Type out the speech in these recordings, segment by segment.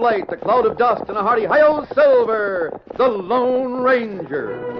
light, a cloud of dust, and a hearty hi Silver, the Lone Ranger.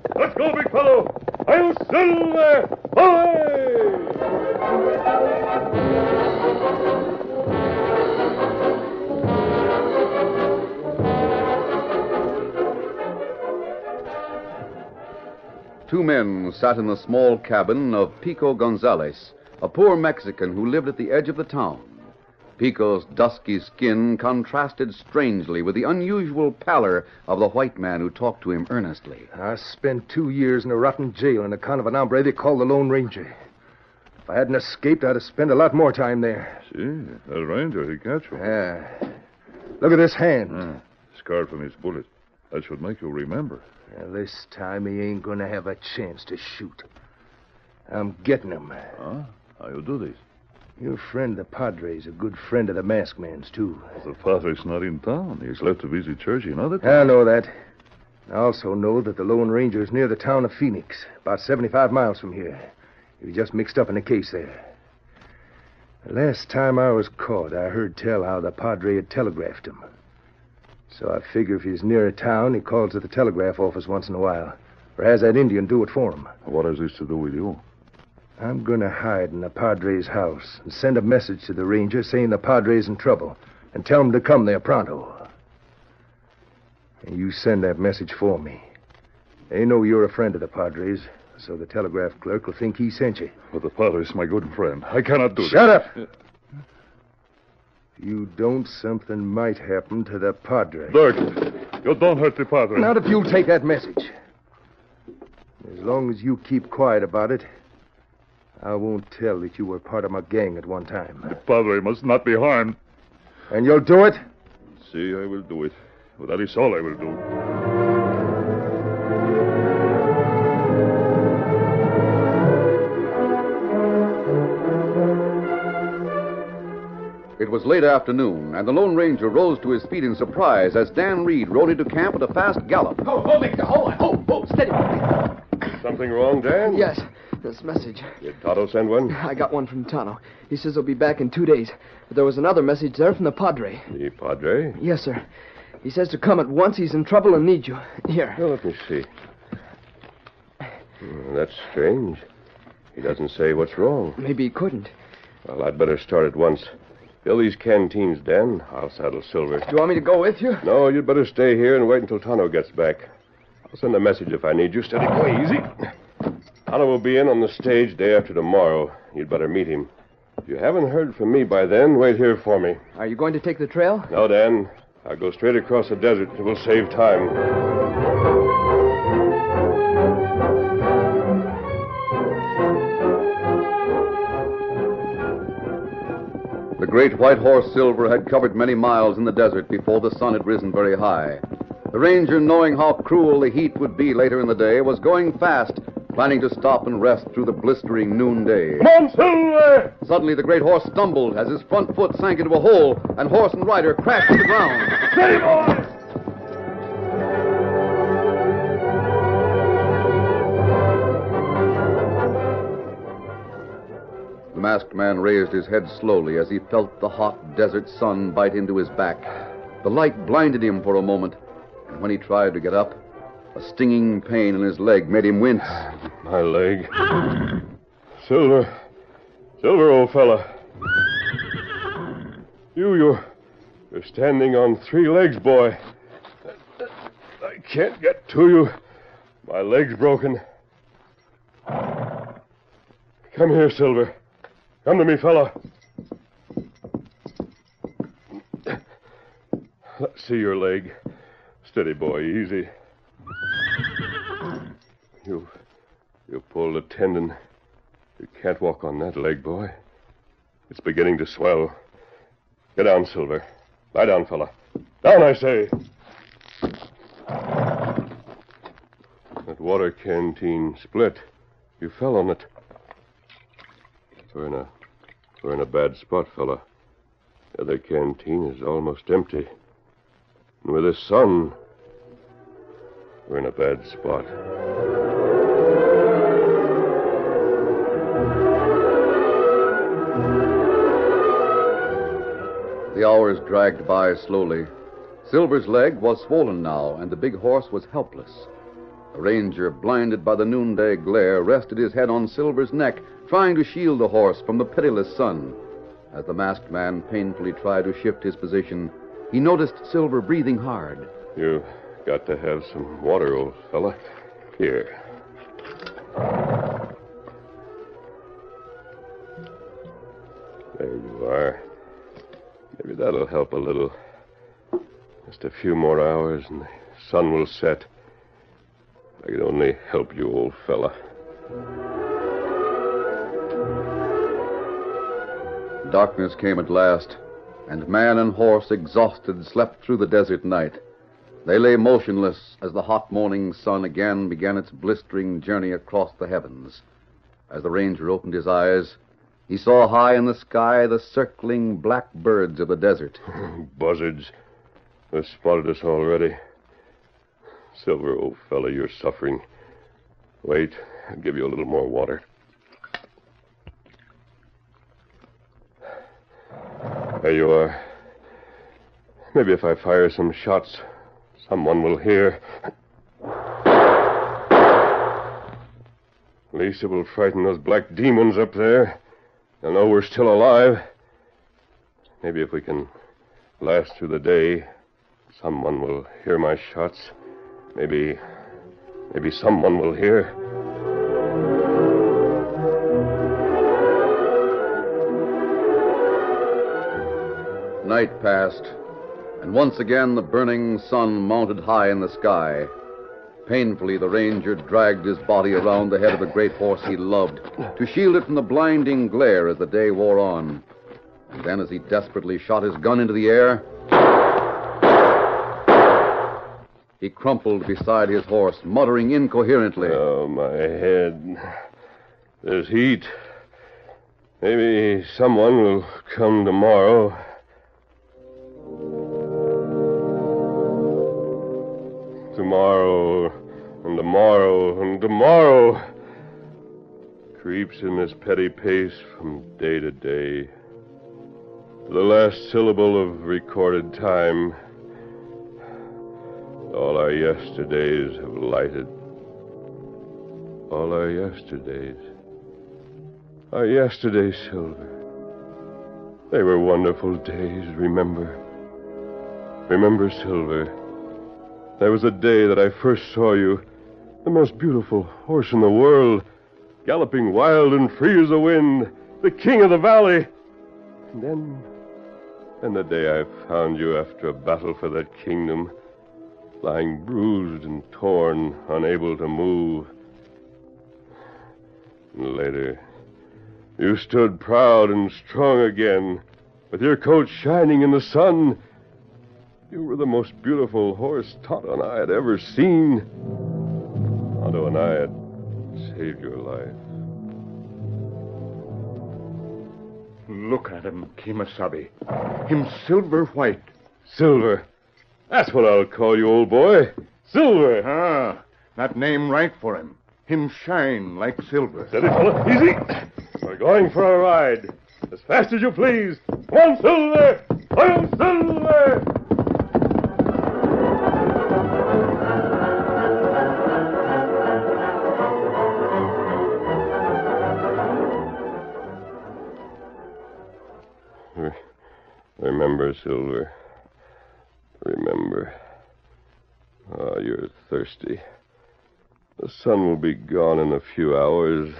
Let's go, big fellow. I'll Silver. Away! Two men sat in the small cabin of Pico Gonzalez, a poor Mexican who lived at the edge of the town. Pico's dusky skin contrasted strangely with the unusual pallor of the white man who talked to him earnestly. I spent two years in a rotten jail on account of an hombre they call the Lone Ranger. If I hadn't escaped, I'd have spent a lot more time there. See, the ranger, he got you. Yeah. Look at this hand. Ah, scarred from his bullet. That should make you remember. Well, this time he ain't going to have a chance to shoot. I'm getting him. Huh? How you do this? Your friend, the Padre's, a good friend of the masked man's, too. The Padre's not in town. He's left to visit church in other I know that. I also know that the Lone Ranger is near the town of Phoenix, about 75 miles from here. He was just mixed up in a case there. The last time I was caught, I heard tell how the Padre had telegraphed him. So I figure if he's near a town, he calls at the telegraph office once in a while, or has that Indian do it for him. What has this to do with you? I'm going to hide in the Padre's house and send a message to the Ranger saying the Padre's in trouble and tell him to come there pronto. And you send that message for me. They know you're a friend of the Padre's, so the telegraph clerk will think he sent you. But the Padre's my good friend. I cannot do Shut up! You don't, something might happen to the Padre. Dirk, you don't hurt the Padre. Not if you'll take that message. As long as you keep quiet about it, I won't tell that you were part of my gang at one time. The Padre must not be harmed. And you'll do it? See, I will do it. But that is all I will do. It was late afternoon, and the Lone Ranger rose to his feet in surprise as Dan Reed rode into camp at a fast gallop. Oh, oh, Victor, hold on. Oh, oh, steady. Something wrong, Dan? Yes, this message. Did Tonto send one? I got one from Tonto. He says he'll be back in two days. But there was another message there from the Padre. The Padre? Yes, sir. He says to come at once. He's in trouble and needs you. Here. Well, let me see. Hmm, that's strange. He doesn't say what's wrong. Maybe he couldn't. Well, I'd better start at once. Fill these canteens, Dan. I'll saddle Silver. Do you want me to go with you? No, you'd better stay here and wait until Tonto gets back. I'll send a message if I need you. Steady, go easy. Otto will be in on the stage day after tomorrow. You'd better meet him. If you haven't heard from me by then, wait here for me. Are you going to take the trail? No, Dan. I'll go straight across the desert. It will save time. The great white horse Silver had covered many miles in the desert before the sun had risen very high. The ranger, knowing how cruel the heat would be later in the day, was going fast, planning to stop and rest through the blistering noonday. Come on, Silver! Suddenly, the great horse stumbled as his front foot sank into a hole, and horse and rider crashed to the ground. Steady, boys! The masked man raised his head slowly as he felt the hot desert sun bite into his back. The light blinded him for a moment, and when he tried to get up, a stinging pain in his leg made him wince. My leg. Silver. Silver, old fella. You, you're, you're standing on three legs, boy. I can't get to you. My leg's broken. Come here, Silver. Come to me, fella. Let's see your leg. Steady, boy. Easy. You. You pulled a tendon. You can't walk on that leg, boy. It's beginning to swell. Get down, Silver. Lie down, fella. Down, I say. That water canteen split. You fell on it. We're in a we're in a bad spot, fella. The other canteen is almost empty. And with the sun, we're in a bad spot. The hours dragged by slowly. Silver's leg was swollen now, and the big horse was helpless. The ranger, blinded by the noonday glare, rested his head on Silver's neck, trying to shield the horse from the pitiless sun. As the masked man painfully tried to shift his position, he noticed Silver breathing hard. You got to have some water, old fella. Here. There you are. Maybe that'll help a little. Just a few more hours and the sun will set. I could only help you, old fella. Darkness came at last, and man and horse, exhausted, slept through the desert night. They lay motionless as the hot morning sun again began its blistering journey across the heavens. As the ranger opened his eyes, he saw high in the sky the circling black birds of the desert. Buzzards. They've spotted us already. Silver, old fellow, you're suffering. Wait, I'll give you a little more water. There you are. Maybe if I fire some shots, someone will hear. It will frighten those black demons up there. They'll know we're still alive. Maybe if we can last through the day, someone will hear my shots. Maybe. Maybe someone will hear. Night passed, and once again the burning sun mounted high in the sky. Painfully, the ranger dragged his body around the head of the great horse he loved to shield it from the blinding glare as the day wore on. And then, as he desperately shot his gun into the air, he crumpled beside his horse, muttering incoherently. Oh, my head. There's heat. Maybe someone will come tomorrow. Tomorrow, and tomorrow, and tomorrow. Creeps in this petty pace from day to day. The last syllable of recorded time. All our yesterdays have lighted. All our yesterdays. Our yesterdays, Silver. They were wonderful days, remember. Remember, Silver. There was a day that I first saw you. The most beautiful horse in the world. galloping wild and free as the wind, the king of the valley. And then, then the day I found you after a battle for that kingdom, lying bruised and torn, unable to move. And later, you stood proud and strong again, with your coat shining in the sun. You were the most beautiful horse Tonto and I had ever seen. Tonto and I had saved your life. Look at him, Kemosabe. Him silver white. Silver. That's what I'll call you, old boy. Silver. Ah, that name right for him. Him shine like silver. Steady, fella. Easy. We're going for a ride. As fast as you please. Come on, Silver. I'm Silver. Silver. Remember. Ah, you're thirsty. The sun will be gone in a few hours.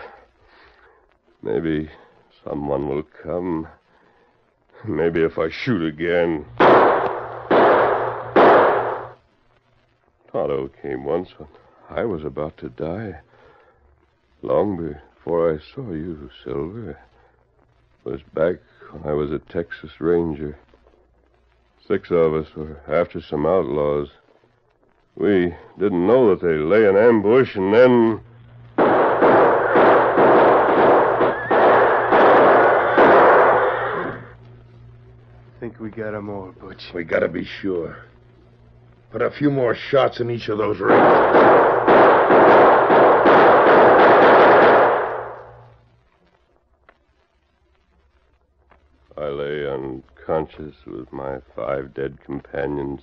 Maybe someone will come. Maybe if I shoot again. Tonto came once when I was about to die. Long before I saw you, Silver. It Was back when I was a Texas Ranger. Six of us were after some outlaws. We didn't know that they lay in ambush, and then. Think we got 'em all, Butch. We gotta be sure. Put a few more shots in each of those rings. I lay unconscious with my five dead companions.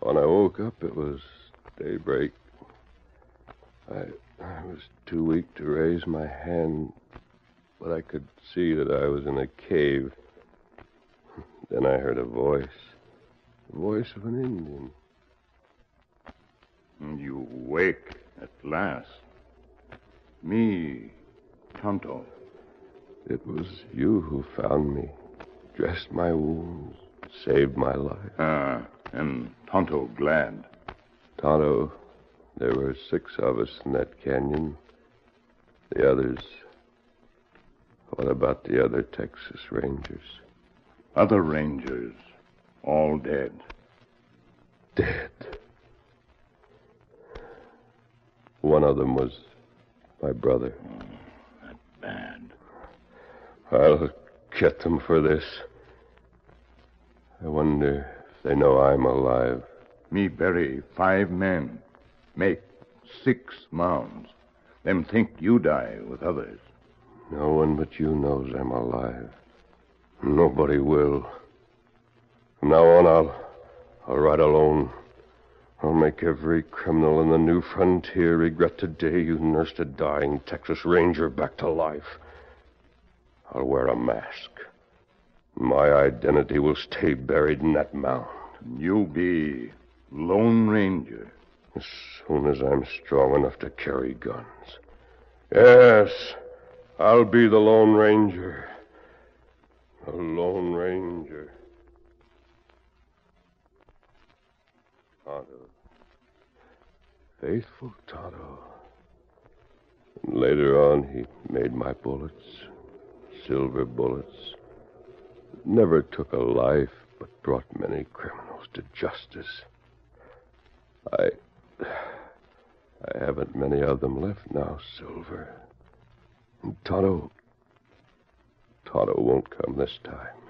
When I woke up, it was daybreak. I, I was too weak to raise my hand, but I could see that I was in a cave. Then I heard a voice. The voice of an Indian. You wake at last. Me, Tonto. It was you who found me, dressed my wounds, saved my life. Ah, and Tonto glad. Tonto, there were six of us in that canyon. The others. What about the other Texas Rangers? Other rangers, all dead. Dead. One of them was my brother. Bad. I'll get them for this. I wonder if they know I'm alive. Me bury five men. Make six mounds. Them think you die with others. No one but you knows I'm alive. Nobody will. From now on, I'll, I'll ride alone. I'll make every criminal in the new frontier regret the day you nursed a dying Texas Ranger back to life. I'll wear a mask. My identity will stay buried in that mound. You'll be Lone Ranger. As soon as I'm strong enough to carry guns. Yes, I'll be the Lone Ranger. The Lone Ranger. Tonto. Faithful Tonto. And later on, he made my bullets. Silver bullets. Never took a life, but brought many criminals to justice. I. I haven't many of them left now, Silver. And Tonto. Tonto won't come this time.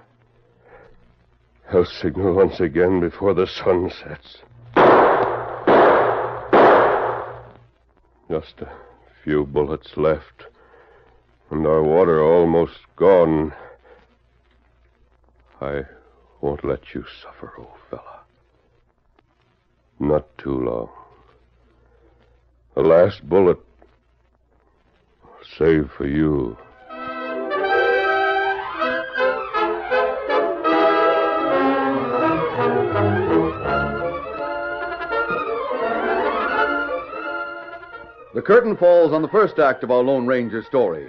He'll signal once again before the sun sets. Just a few bullets left, and our water almost gone. I won't let you suffer, old fella. Not too long. The last bullet saved for you. The curtain falls on the first act of our Lone Ranger story.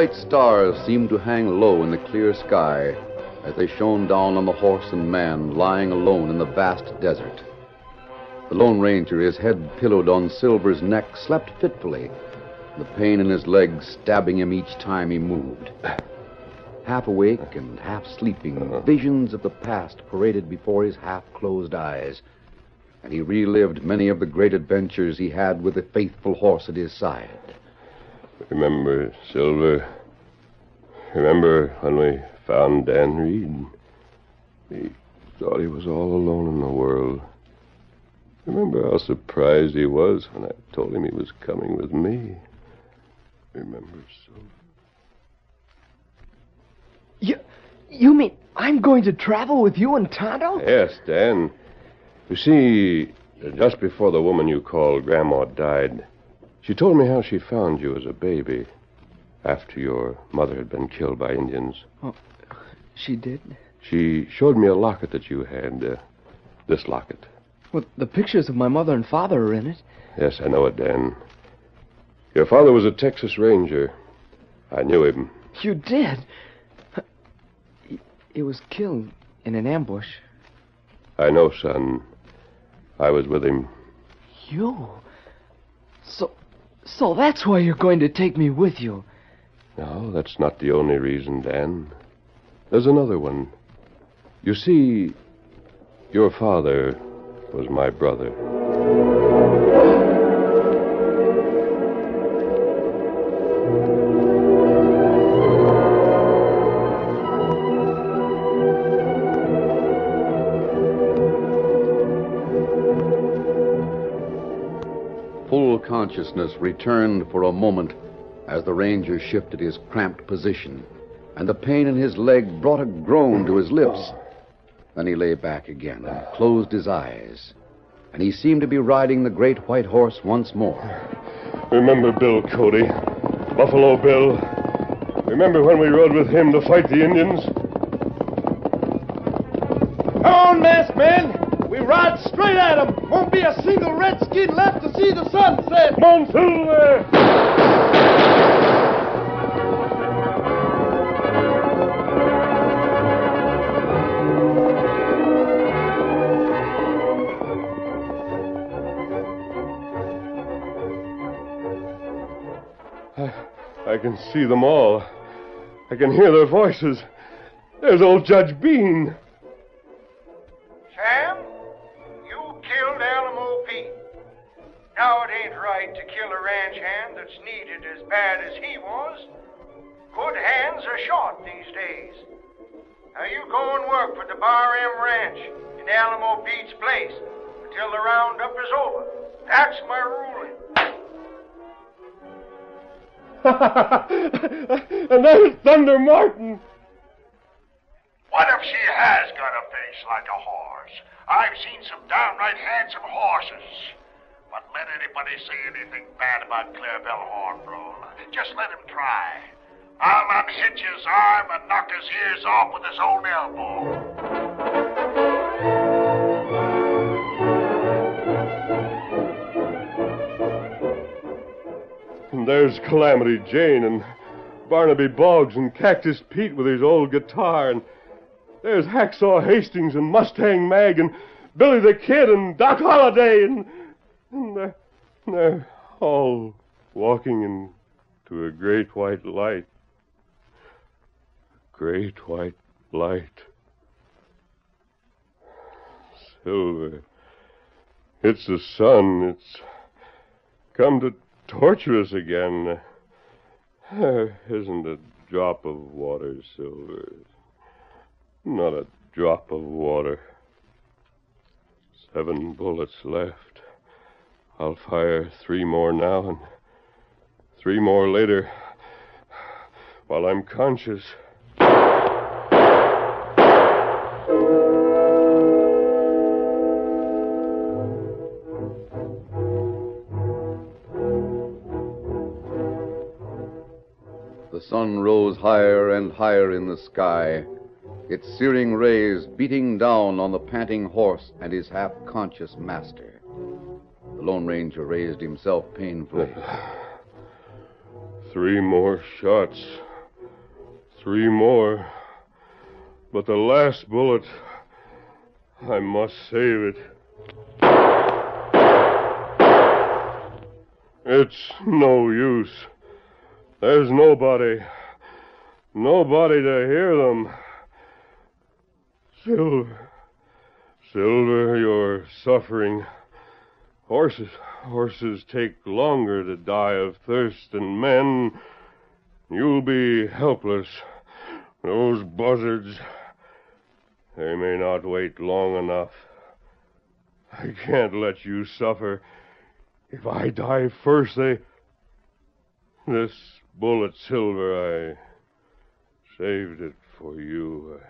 Bright stars seemed to hang low in the clear sky as they shone down on the horse and man lying alone in the vast desert. The Lone Ranger, his head pillowed on Silver's neck, slept fitfully, the pain in his legs stabbing him each time he moved. Half awake and half sleeping, visions of the past paraded before his half closed eyes, and he relived many of the great adventures he had with the faithful horse at his side. Remember, Silver? Remember when we found Dan Reed? He thought he was all alone in the world. Remember how surprised he was when I told him he was coming with me? Remember, Silver? You, you mean I'm going to travel with you and Tonto? Yes, Dan. You see, just before the woman you called Grandma died, she told me how she found you as a baby after your mother had been killed by Indians. Oh, she did? She showed me a locket that you had. Uh, this locket. Well, the pictures of my mother and father are in it. Yes, I know it, Dan. Your father was a Texas Ranger. I knew him. You did? He, he was killed in an ambush. I know, son. I was with him. You? So, so that's why you're going to take me with you. No, that's not the only reason, Dan. There's another one. You see, your father was my brother. Consciousness returned for a moment as the ranger shifted his cramped position, and the pain in his leg brought a groan to his lips. Then he lay back again and closed his eyes, and he seemed to be riding the great white horse once more. Remember Bill Cody? Buffalo Bill. Remember when we rode with him to fight the Indians? Come on, masked man. We ride straight at 'em. Won't be a single redskin left to see the sunset. On, Silver! I can see them all. I can hear their voices. There's old Judge Bean. Now it ain't right to kill a ranch hand that's needed as bad as he was. Good hands are short these days. Now you go and work for the Bar M Ranch in Alamo Pete's place until the roundup is over. That's my ruling. and there's Thunder Martin. What if she has got a face like a horse? I've seen some downright handsome horses. But let anybody say anything bad about Clarabelle Hornbrook. Just let him try. I'll unhitch his arm and knock his ears off with his own elbow. And there's Calamity Jane and Barnaby Boggs and Cactus Pete with his old guitar. And there's Hacksaw Hastings and Mustang Mag and Billy the Kid and Doc Holliday. And, and they're, they're all walking into a great white light. Great white light. Silver. It's the sun. It's come to torture us again. There isn't a drop of water, Silver. Not a drop of water. Seven bullets left. I'll fire three more now and three more later while I'm conscious. The sun rose higher and higher in the sky, its searing rays beating down on the panting horse and his half conscious master. The Lone Ranger raised himself painfully. Three more shots. Three more. But the last bullet, I must save it. It's no use. There's nobody. Nobody to hear them. Silver. Silver, you're suffering. Horses. Horses take longer to die of thirst than men. You'll be helpless. Those buzzards. They may not wait long enough. I can't let you suffer. If I die first, they. This bullet silver, I saved it for you.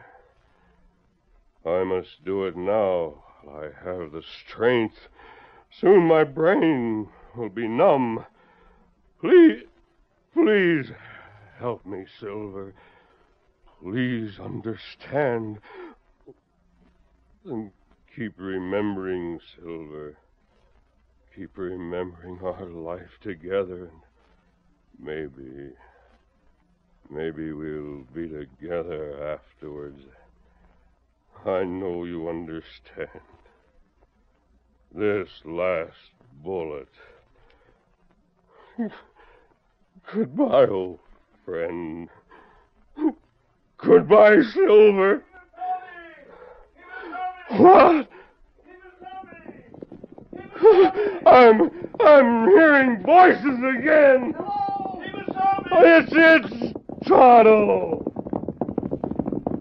I must do it now. I have the strength. Soon my brain will be numb. Please, please help me, Silver. Please understand. And keep remembering, Silver. Keep remembering our life together, and maybe, maybe we'll be together afterwards. I know you understand. This last bullet. Goodbye, old friend. Goodbye, Silver. What? I'm I'm hearing voices again. It's it's Tonto.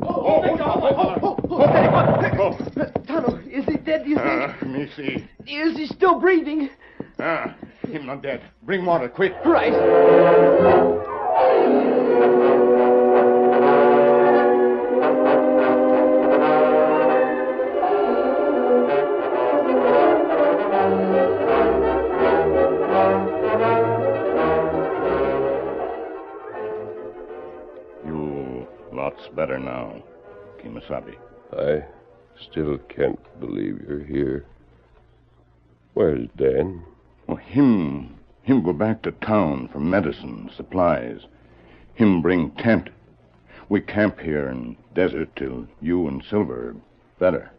Tonto, is he dead, do you think? Uh, me see. Is he still breathing? Ah, him not dead. Bring water, quick. Right. You lots better now, Kemosabe. I still can't believe you're here. Where's Dan? Well, him, him go back to town for medicine, supplies. Him bring tent. We camp here in desert till you and Silver better.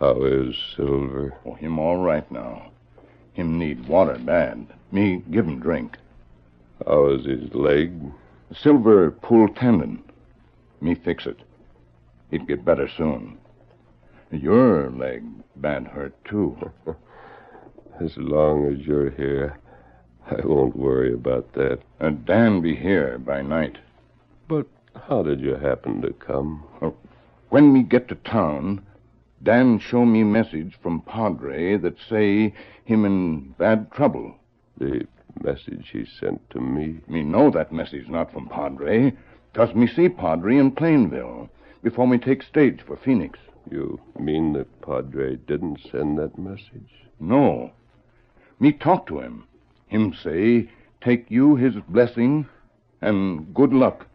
How is Silver? Oh, him all right now. Him need water bad. Me give him drink. How is his leg? Silver pull tendon. Me fix it. He'd get better soon. Your leg bad hurt too. As long as you're here, I won't worry about that. Uh, Dan be here by night. But how did you happen to come? When we get to town, Dan show me message from Padre that say him in bad trouble. The message he sent to me. Me know that message not from Padre, 'cause me see Padre in Plainville before me take stage for Phoenix. You mean that Padre didn't send that message? No. Me talk to him. Him say, take you his blessing and good luck.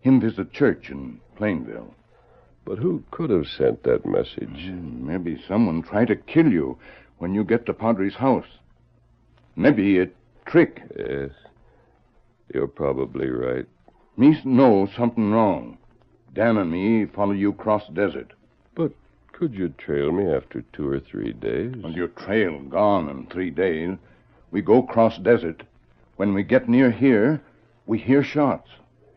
Him visit church in Plainville. But who could have sent that message? Hmm, maybe someone try to kill you when you get to Padre's house. Maybe it trick. Yes. You're probably right. Me know something wrong. Dan and me follow you cross desert. Could you trail me after two or three days? Well, your trail gone in three days. We go cross desert. When we get near here, we hear shots.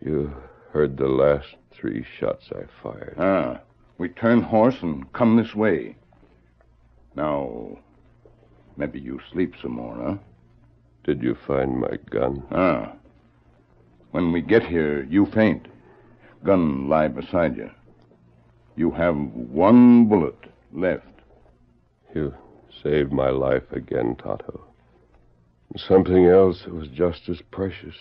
You heard the last three shots I fired. Ah, we turn horse and come this way. Now, maybe you sleep some more, huh? Did you find my gun? Ah. When we get here, you faint. Gun lie beside you. You have one bullet left. You saved my life again, Tonto. Something else that was just as precious.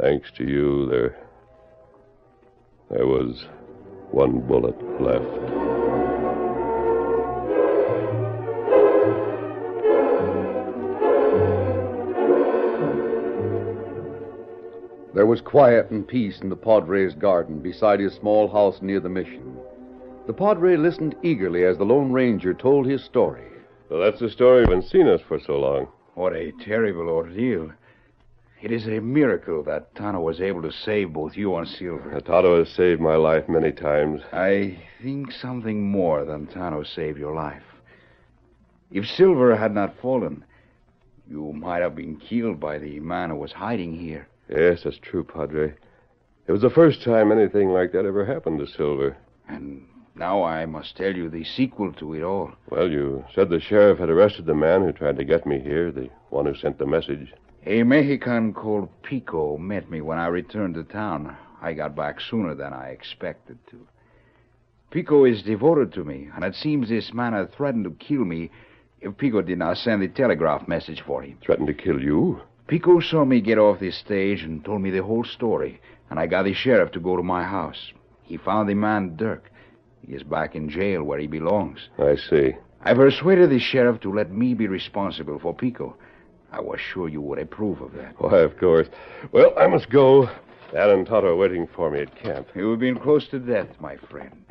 Thanks to you, there. There was one bullet left. There was quiet and peace in the Padre's garden beside his small house near the mission. The Padre listened eagerly as the Lone Ranger told his story. Well, that's the story. You've seen us for so long. What a terrible ordeal. It is a miracle that Tonto was able to save both you and Silver. Tonto has saved my life many times. I think something more than Tonto saved your life. If Silver had not fallen, you might have been killed by the man who was hiding here. Yes, that's true, Padre. It was the first time anything like that ever happened to Silver. And now I must tell you the sequel to it all. Well, you said the sheriff had arrested the man who tried to get me here, the one who sent the message. A Mexican called Pico met me when I returned to town. I got back sooner than I expected to. Pico is devoted to me, and it seems this man had threatened to kill me if Pico did not send the telegraph message for him. Threatened to kill you? Pico saw me get off the stage and told me the whole story, and I got the sheriff to go to my house. He found the man Dirk. He is back in jail where he belongs. I see. I persuaded the sheriff to let me be responsible for Pico. I was sure you would approve of that. Why, of course. Well, I must go. Dad and Tonto are waiting for me at camp. You have been close to death, my friend.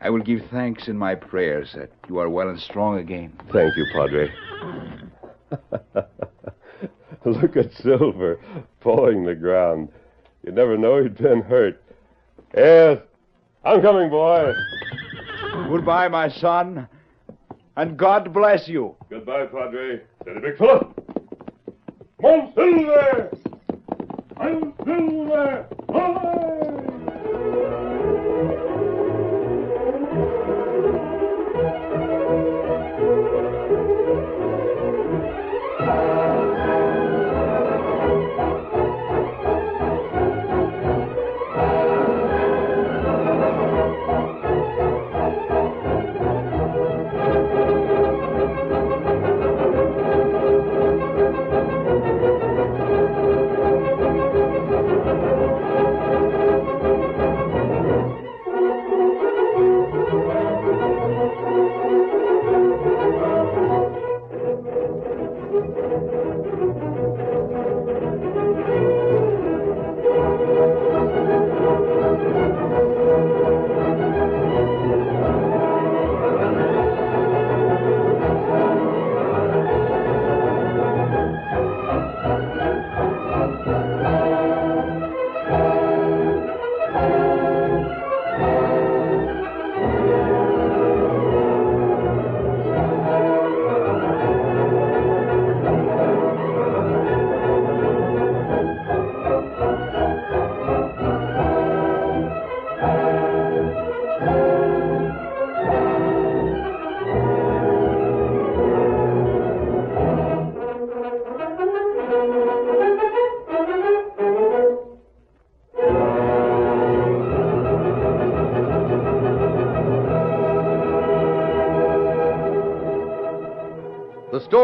I will give thanks in my prayers that you are well and strong again. Thank you, Padre. Look at Silver pawing the ground. You'd never know he'd been hurt. Yes, I'm coming, boy. Goodbye, my son. And God bless you. Goodbye, Padre. Steady, big fellow. Come on, Silver! I'm Silver! The